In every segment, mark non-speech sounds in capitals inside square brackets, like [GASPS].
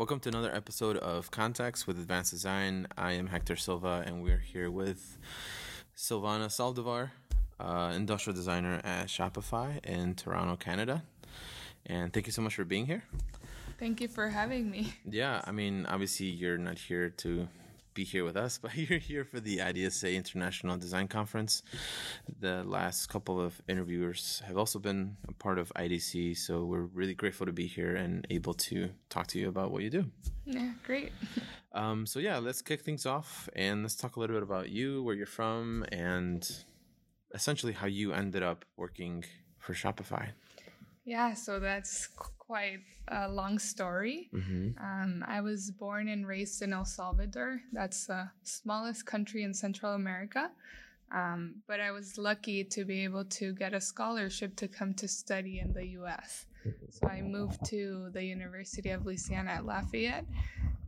Welcome to another episode of Context with Advanced Design. I am Hector Silva, and we're here with Silvana Saldivar, uh, industrial designer at Shopify in Toronto, Canada. And thank you so much for being here. Thank you for having me. Yeah, I mean, obviously, you're not here to be here with us, [LAUGHS] but you're here for the IDSA International Design Conference. The last couple of interviewers have also been a part of IDC, so we're really grateful to be here and able to talk to you about what you do. Yeah, great. [LAUGHS] Um, so yeah, let's kick things off and let's talk a little bit about you, where you're from, and essentially how you ended up working for Shopify. Yeah, so that's quite a long story. Mm-hmm. Um, I was born and raised in El Salvador. That's the smallest country in Central America. Um, but I was lucky to be able to get a scholarship to come to study in the US. So I moved to the University of Louisiana at Lafayette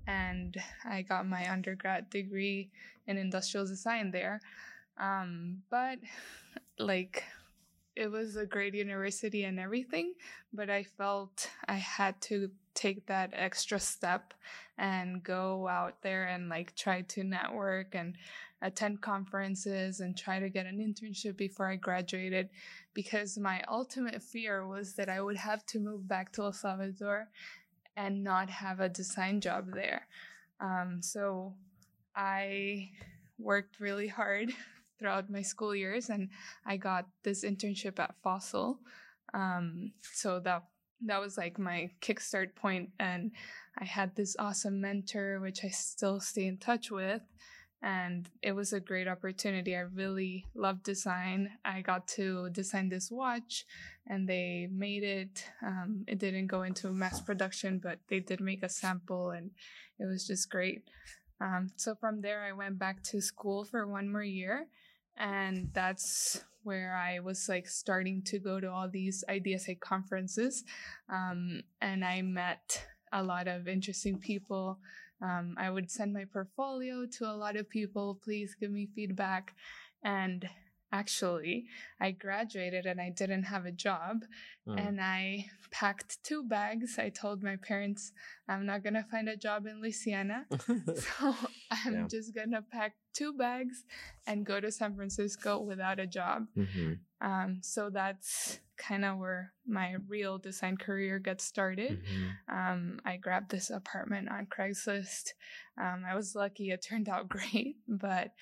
and I got my undergrad degree in industrial design there. Um, but like it was a great university and everything, but I felt I had to take that extra step and go out there and like try to network and attend conferences and try to get an internship before I graduated because my ultimate fear was that I would have to move back to El Salvador and not have a design job there. Um, so I worked really hard [LAUGHS] throughout my school years, and I got this internship at Fossil. Um, so that that was like my kickstart point, and I had this awesome mentor, which I still stay in touch with. And it was a great opportunity. I really loved design. I got to design this watch, and they made it. Um, it didn't go into mass production, but they did make a sample, and it was just great. Um, so from there, I went back to school for one more year and that's where I was like starting to go to all these IDSA conferences. Um, and I met a lot of interesting people. Um, I would send my portfolio to a lot of people, please give me feedback. And actually. I graduated and I didn't have a job. Mm. And I packed two bags. I told my parents, I'm not going to find a job in Louisiana. [LAUGHS] [LAUGHS] so I'm yeah. just going to pack two bags and go to San Francisco without a job. Mm-hmm. Um, so that's kind of where my real design career got started. Mm-hmm. Um, I grabbed this apartment on Craigslist. Um, I was lucky, it turned out [LAUGHS] great, but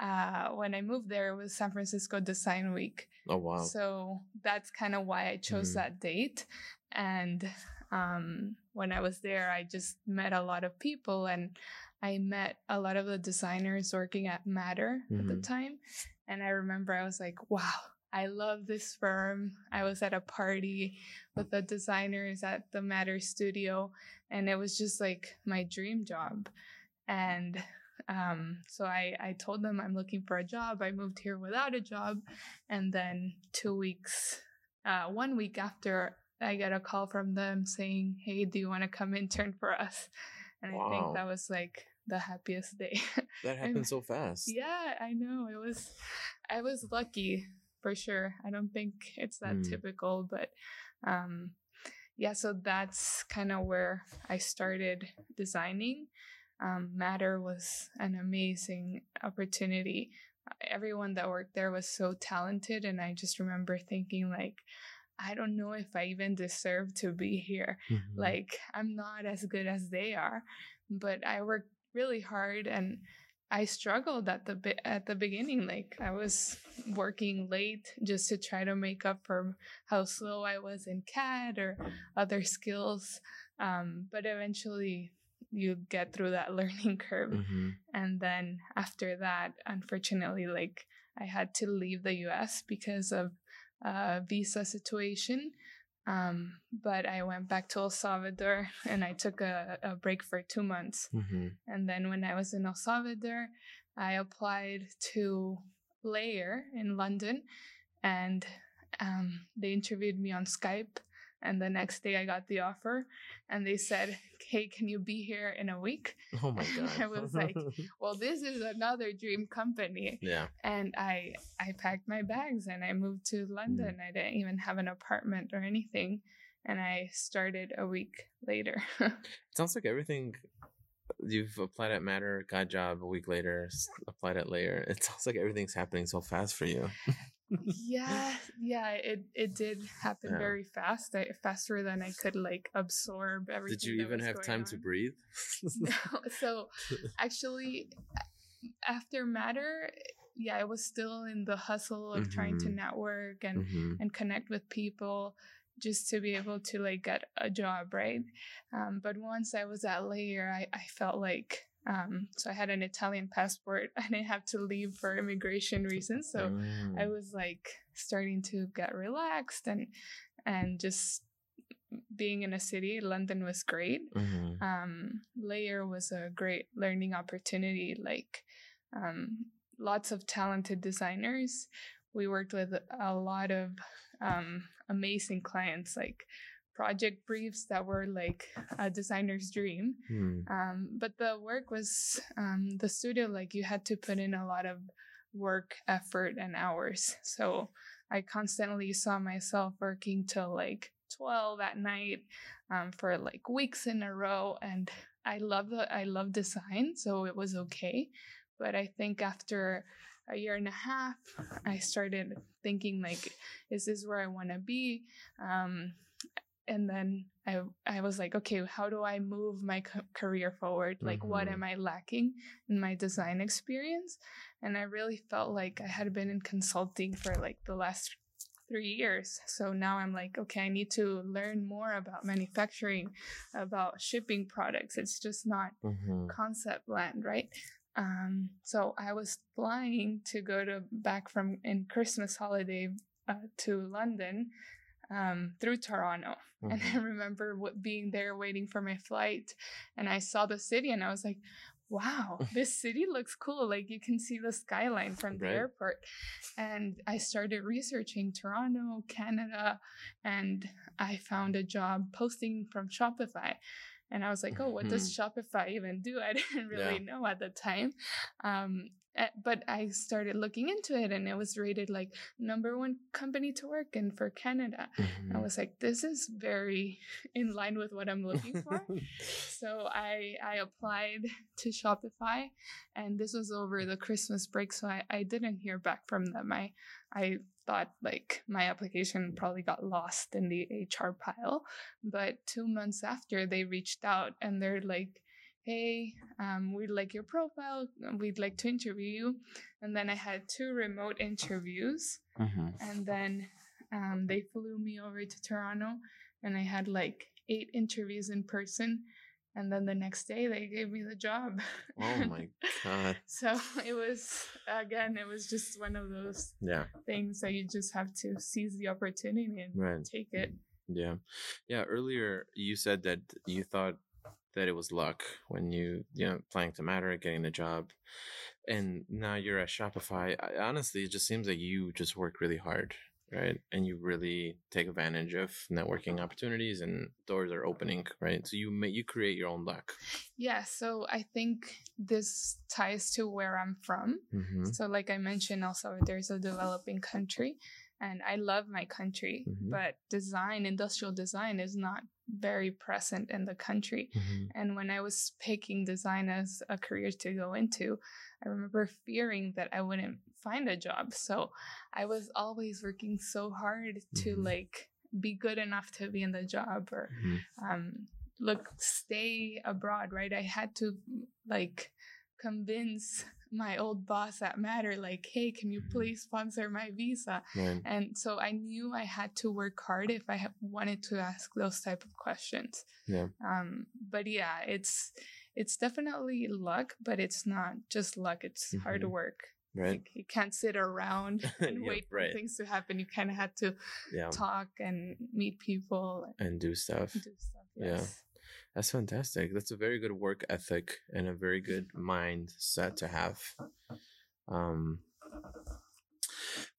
uh, when I moved there, it was San Francisco Design Week. Oh, wow. So that's kind of why I chose mm-hmm. that date. And um, when I was there, I just met a lot of people and I met a lot of the designers working at Matter mm-hmm. at the mm-hmm. time. And I remember I was like, wow, I love this firm. I was at a party with the designers at the Matter studio, and it was just like my dream job. And um, so I, I told them I'm looking for a job. I moved here without a job. And then two weeks, uh, one week after, I got a call from them saying, Hey, do you want to come intern for us? And wow. I think that was like the happiest day. [LAUGHS] that happened so fast. Yeah, I know. It was, I was lucky for sure. I don't think it's that mm. typical, but, um, yeah, so that's kind of where I started designing um, Matter was an amazing opportunity. Everyone that worked there was so talented, and I just remember thinking like, I don't know if I even deserve to be here. Mm-hmm. Like I'm not as good as they are, but I worked really hard and I struggled at the at the beginning. Like I was working late just to try to make up for how slow I was in CAD or other skills. Um, but eventually, you get through that [LAUGHS] learning curve mm-hmm. and then after that unfortunately like i had to leave the us because of a visa situation um, but i went back to el salvador and i took a, a break for two months mm-hmm. and then when i was in el salvador i applied to layer in london and um, they interviewed me on skype and the next day I got the offer and they said, Hey, can you be here in a week? Oh my [LAUGHS] God. I was like, Well, this is another dream company. Yeah. And I I packed my bags and I moved to London. Mm. I didn't even have an apartment or anything. and I started a week later. [LAUGHS] it sounds like everything you've applied at Matter, got job a week later, applied at Layer. It sounds like everything's happening so fast for you. Yeah, yeah, it it did [LAUGHS] happen yeah. very fast. I, faster than I could like absorb everything. Did you even have time on. to breathe? [LAUGHS] no. So actually after Matter, yeah, I was still in the hustle of mm-hmm. trying to mm-hmm. network and mm-hmm. and connect with people just to be able to like get a job, right? Um, but once I was at Layer, I, I felt like um, so I had an Italian passport. [LAUGHS] I didn't have to leave for immigration reasons, so mm. I was like starting to get relaxed and and just being in a city. London was great. Mm-hmm. Um, Layer was a great learning opportunity. Like um, lots of talented designers. We worked with a lot of um, amazing clients, like project briefs that were like a designer's dream. Mm. Um, but the work was um, the studio, like you had to put in a lot of work, effort, and hours. So I constantly saw myself working till like 12 at night um, for like weeks in a row. And I love the I love design, so it was okay. But I think after a year and a half, I started thinking like, is this where I want to be? Um, and then I I was like, okay, how do I move my career forward? Like, mm-hmm. what am I lacking in my design experience? And I really felt like I had been in consulting for like the last three years. So now I'm like, okay, I need to learn more about manufacturing, about shipping products. It's just not mm-hmm. concept land, right? Um, so I was flying to go to back from in Christmas holiday uh, to London um, through Toronto. Mm-hmm. [LAUGHS] And I mm-hmm. remember being there waiting for my flight, and I saw the city, and I was like, wow, [LAUGHS] this city looks cool. Like you can see the skyline from the right. airport. And I started researching Toronto, Canada, and I found a job posting from Shopify. And I was like, oh, what does mm-hmm. Shopify even do? [LAUGHS] I didn't really yeah. know at the time. Um, but I started looking into it and it was rated like number one company to work in for Canada. Mm-hmm. I was like, this is very [LAUGHS] in line with what I'm looking for. [LAUGHS] so I I applied to Shopify and this was over the Christmas break. So I, I didn't hear back from them. I I thought like my application probably got lost in the HR pile. But two months after, they reached out and they're like, hey, um, we'd like your profile. We'd like to interview you. And then I had two remote interviews. Mm-hmm. And then um, they flew me over to Toronto and I had like eight interviews in person and then the next day they gave me the job oh my [LAUGHS] god so it was again it was just one of those yeah things that you just have to seize the opportunity and right. take it yeah yeah earlier you said that you thought that it was luck when you you know playing to matter getting the job and now you're at shopify I, honestly it just seems like you just work really hard right? And you really take advantage of networking opportunities and doors are opening, right? So you may, you create your own luck. Yeah, so I think this ties to where I'm from. Mm-hmm. So like I mentioned also there's a developing country and I love my country, mm-hmm. but design, industrial design is not very present in the country. Mm-hmm. And when I was picking design as a career to go into, I remember fearing that I wouldn't find a job. So I was always working so hard to mm-hmm. like be good enough to be in the job or mm-hmm. um, look, stay abroad, right? I had to like convince my old boss at Matter, like, hey, can you please sponsor my visa? Right. And so I knew I had to work hard if I wanted to ask those type of questions. Yeah. Um, but yeah, it's it's definitely luck, but it's not just luck. It's mm-hmm. hard work. Right. Like, you can't sit around [LAUGHS] and yep, wait right. for things to happen. You kind of had to yeah. talk and meet people and, and do stuff. Do stuff. Yes. Yeah. That's fantastic. That's a very good work ethic and a very good mindset to have. Um,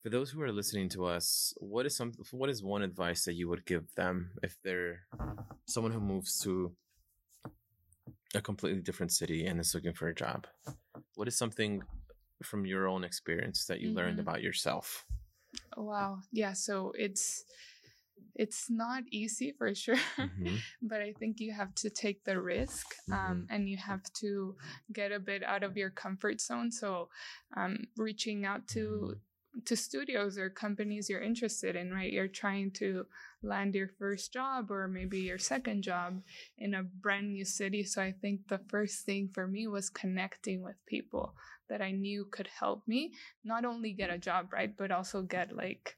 for those who are listening to us, what is some what is one advice that you would give them if they're someone who moves to a completely different city and is looking for a job? What is something from your own experience that you mm-hmm. learned about yourself? Wow. Yeah. So it's it's not easy for sure, Mhm. [LAUGHS] but I think you have to take the risk um, and you have to get a bit out of your comfort zone. So, um, reaching out to to studios or companies you're interested in, right? You're trying to land your first job or maybe your second job in a brand new city. So I think the first thing for me was connecting with people that I knew could help me not only get a job, right, but also get like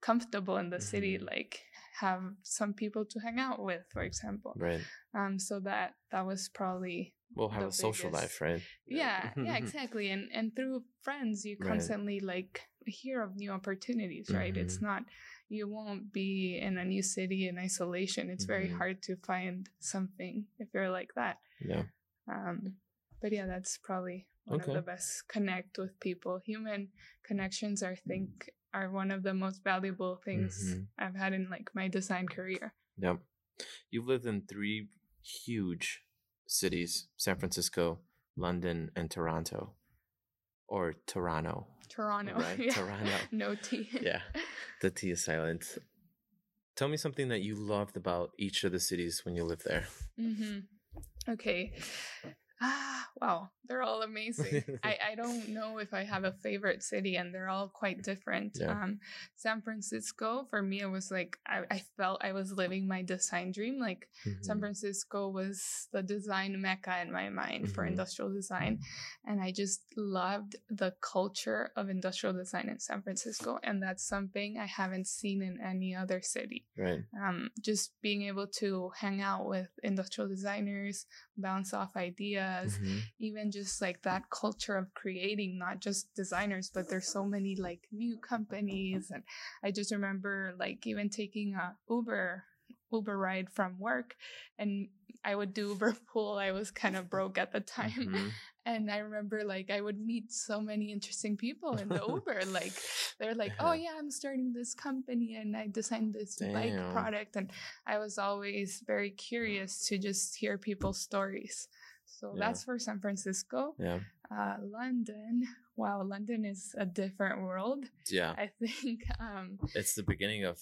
comfortable in the city, Mhm. like have some people to hang out with, for example. Right. Um, so that that was probably We'll have a social life, right? yeah [LAUGHS] yeah exactly and and through friends you Right. constantly like hear of new opportunities right it's Mhm. not you won't be in a new city in isolation it's very Mhm. hard to find something if you're like that Yeah. um but yeah that's probably one Okay. of the best connect with people human connections i think are one of the most valuable things Mhm. i've had in like my design career Yep. You've lived in three huge cities San Francisco, London, and Toronto. Or Toronto. toronto Right, [LAUGHS] yeah. Toronto. no tea Yeah. The T is silent. Tell me something that you loved about each of the cities when you lived there. Mm-hmm. Okay. Ah, wow. They're all amazing. [LAUGHS] I, I don't know if I have a favorite city and they're all quite different. Yeah. Um, San Francisco, for me, it was like I, I felt I was living my design dream. Like San Mhm. Francisco was the design mecca in my mind for Mhm. industrial design. And I just loved the culture of industrial design in San Francisco. And that's something I haven't seen in any other city Right. um, just being able to hang out with industrial designers, bounce off ideas, Mhm. even just like that culture of creating not just designers, but there's so many like new companies. And I just remember like even taking a Uber Uber ride from work and I would do Uber [LAUGHS] pool. I was kind of broke at the time. Mhm. And I remember like I would meet so many interesting people in the [LAUGHS] Uber. Like they're like, oh Yeah. I'm starting this company and I designed this bike product. And I was always very curious to just hear people's stories. So Yeah. that's for San Francisco. Yeah. Uh, London. Wow, London is a different world. Yeah. I [LAUGHS] think um, It's the beginning of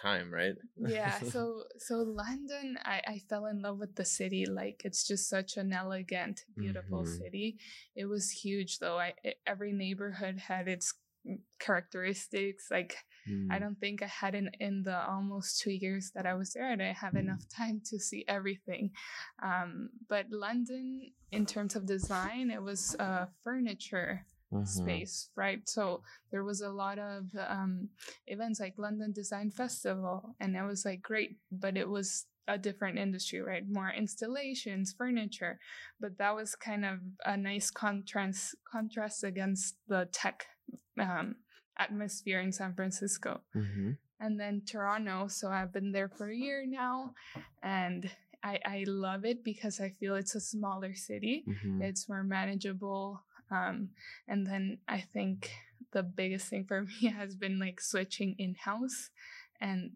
time, right? yeah [LAUGHS] so so london I, I fell in love with the city like it's just such an elegant beautiful Mhm. city it was huge though i every neighborhood had its characteristics like i Mm. don't think i had in in the almost two years that i was there i didn't have enough time to see everything um but london in terms of design it was uh furniture Mhm. space, right? So there was a lot of um, events like London Design Festival, and it was like great, but it was a different industry, right? More installations, furniture, but that was kind of a nice contrast contrast against the tech um, atmosphere in San Francisco. Mhm. And then Toronto, so I've been there for a year now, and I, I love it because I feel it's a smaller city Mhm. it's more manageable um and then i think the biggest thing for [LAUGHS] me has been like switching in-house and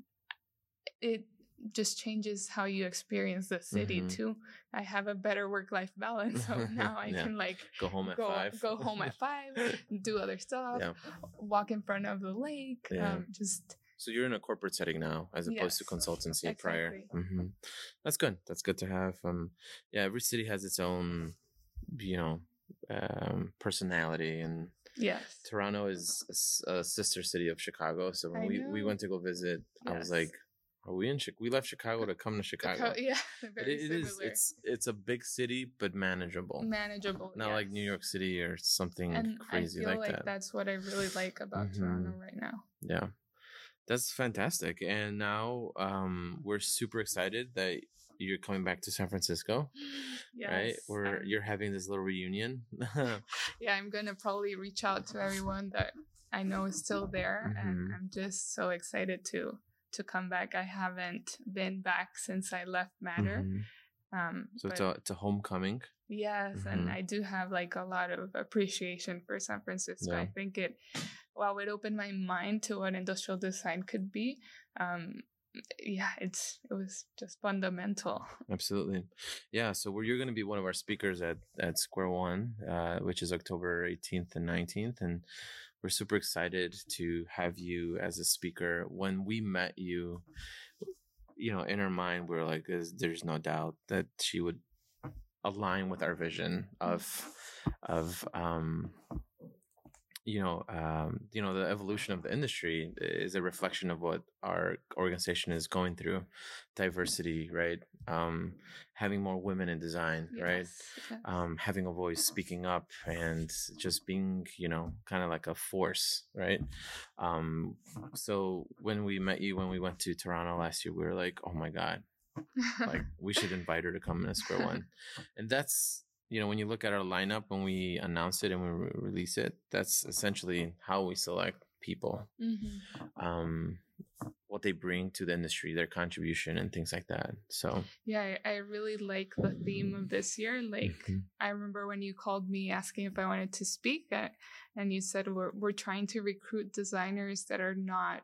it just changes how you experience the city Mhm. too i have a better work-life balance so [LAUGHS] now i Yeah. can like Go home at go five. go home at five [LAUGHS] do other stuff Yeah. walk in front of the lake Yeah. um just So you're in a corporate setting now, as opposed to Yes, consultancy prior. exactly. hmm That's good. That's good to have. Um, yeah, every city has its own, you know, um, personality, and yes Toronto is a sister city of Chicago. So when I we, we went to go visit, I was like, "Are we in? Chi- we left Chicago to come to Chicago." yeah [LAUGHS] it, it is. It's it's a big city, but manageable. manageable Not like. New York City or something and crazy I feel like, like, that. that's what I really like about Mhm. Toronto right now. Yeah. That's fantastic. And now um we're super excited that you're coming back to San Francisco, [GASPS] right? Yes, We're I'm- you're having this little reunion. [LAUGHS] [LAUGHS] yeah, I'm gonna probably reach out to everyone that I know is still there, and Mhm. I'm just so excited to to come back. I haven't been back since I left Matter. Mhm. Um, So it's a it's a homecoming. yes, and Mhm. I do have like a lot of appreciation for San Francisco. I think it, well, it opened my mind to what industrial design could be. Um, yeah, it's it was just fundamental. [LAUGHS] Absolutely. Yeah. So we're, you're going to be one of our speakers at, at Square One, uh, which is October 18th and 19th. And we're super excited to have you as a speaker. When we met you, you know, in our mind, we're like, there's, there's no doubt that she would align with our vision of, of, um, you know, um, you know, the evolution of the industry is a reflection of what our organization is going through, diversity, right? Um, having more women in design, yes, right? Yes. Um, having a voice, speaking up, and just being, you know, kind of like a force, right? Um, so when we met you, when we went to Toronto last year, we were like, oh my god, like [LAUGHS] we should invite her to come in a square one, and that's you know, when you look at our lineup when we announce it and we re- release it, that's essentially how we select people. Mm-hmm. Um, what they bring to the industry, their contribution, and things like that. So, yeah, I, I really like the theme of this year. Like, mm-hmm. I remember when you called me asking if I wanted to speak, uh, and you said we're we're trying to recruit designers that are not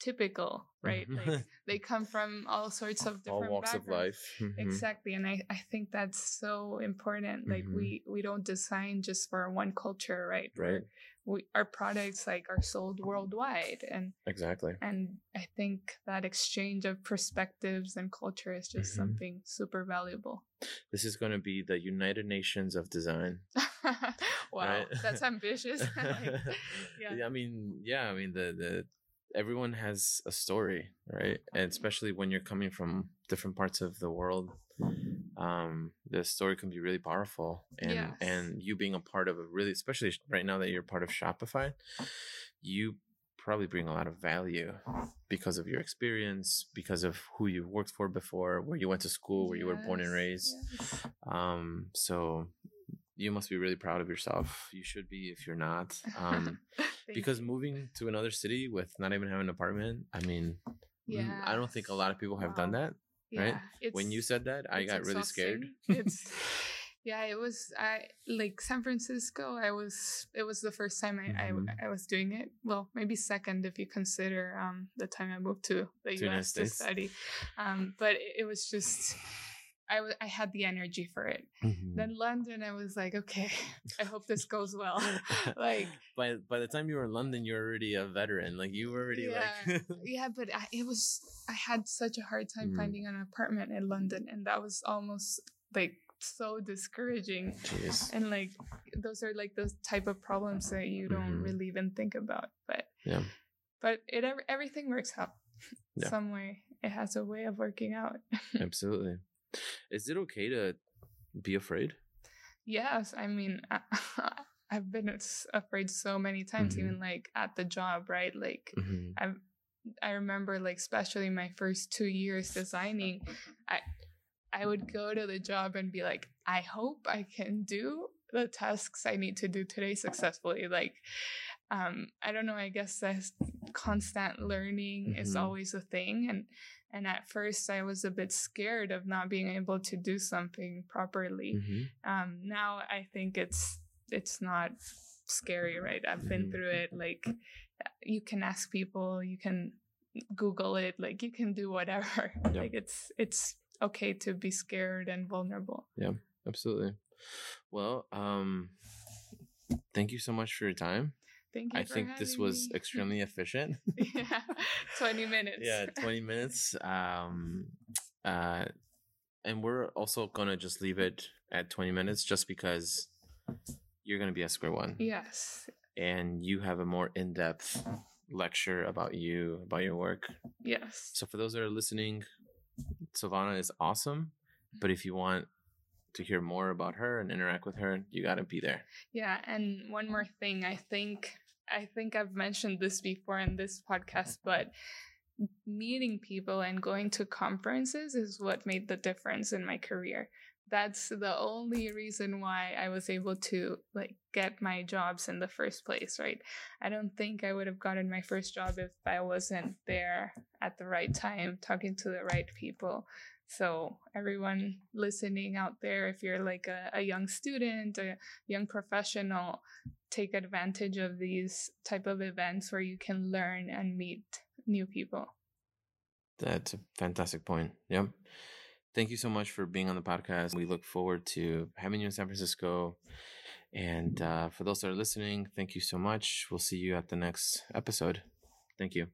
typical, right? Mm-hmm. like [LAUGHS] they come from all sorts of different all walks of life. Mm-hmm. Exactly, and I, I think that's so important. Like mm-hmm. we we don't design just for one culture, right? Right. we our products like are sold worldwide, and exactly. And I think that exchange of perspectives and culture is just mm-hmm. something super valuable. This is going to be the United Nations of design. [LAUGHS] wow, that's ambitious. [LAUGHS] like, yeah. I mean, yeah, I mean the the everyone has a story, right? And especially when you're coming from different parts of the world, um, the story can be really powerful. And yes. and you being a part of a really, especially right now that you're part of Shopify, you probably bring a lot of value because of your experience, because of who you've worked for before, where you went to school, where yes, you were born and raised. Yes. Um, so you must be really proud of yourself. You should be if you're not. [LAUGHS] Um, because you. moving to another city with not even having an apartment, I mean, yeah, I don't think a lot of people have wow. done that. Right? Yeah, when you said that, I got exhausting. really scared. [LAUGHS] it's yeah, it was I like San Francisco. I was it was the first time I mm-hmm. I, I, was doing it. Well, maybe second if you consider um the time I moved to the to U.S. to study. Um, but it, it was just I, w- I had the energy for it. Mm-hmm. Then London, I was like, okay, [LAUGHS] I hope this goes well. [LAUGHS] like by by the time you were in London, you're already a veteran. Like you were already yeah, like [LAUGHS] yeah. But I, it was I had such a hard time mm. finding an apartment in London, and that was almost like so discouraging. Jeez. And like those are like those type of problems that you don't mm-hmm. really even think about. But yeah, but it everything works out. Yeah. Some way it has a way of working out. Absolutely. Is it okay to be afraid? Yes. I mean, [LAUGHS] I, have been afraid so many times, mm-hmm. even like at the job, right? Like, mm-hmm. I I remember like especially my first two years designing, I I would go to the job and be like, I hope I can do the tasks I need to do today successfully. Like, um, I don't know. I guess that constant learning mm-hmm. is always a thing, and and at first, I was a bit scared of not being able to do something properly. Mm-hmm. Um, now I think it's it's not scary, right? I've been mm-hmm. through it. Like you can ask people, you can Google it, like you can do whatever. [LAUGHS] Yeah. Like it's it's okay to be scared and vulnerable. Yeah, absolutely. Well, um, thank you so much for your time. Thank you. I think this was me. extremely efficient. [LAUGHS] yeah, [LAUGHS] twenty minutes. yeah, twenty minutes. Um, uh, and we're also gonna just leave it at twenty minutes, just because you're gonna be at square one. Yes. And you have a more in depth lecture about you, about your work. Yes. So for those that are listening, Silvana is awesome. But if you want to hear more about her and interact with her, you got to be there. Yeah, and one more thing, I think I think I've mentioned this before in this podcast, but meeting people and going to conferences is what made the difference in my career. That's the only reason why I was able to like get my jobs in the first place, right? I don't think I would have gotten my first job if I wasn't there at the right time talking to the right people. So everyone listening out there, if you're like a, a young student, a young professional, take advantage of these type of events where you can learn and meet new people. That's a fantastic point. Yep. Thank you so much for being on the podcast. We look forward to having you in San Francisco. And uh, for those that are listening, thank you so much. We'll see you at the next episode. Thank you.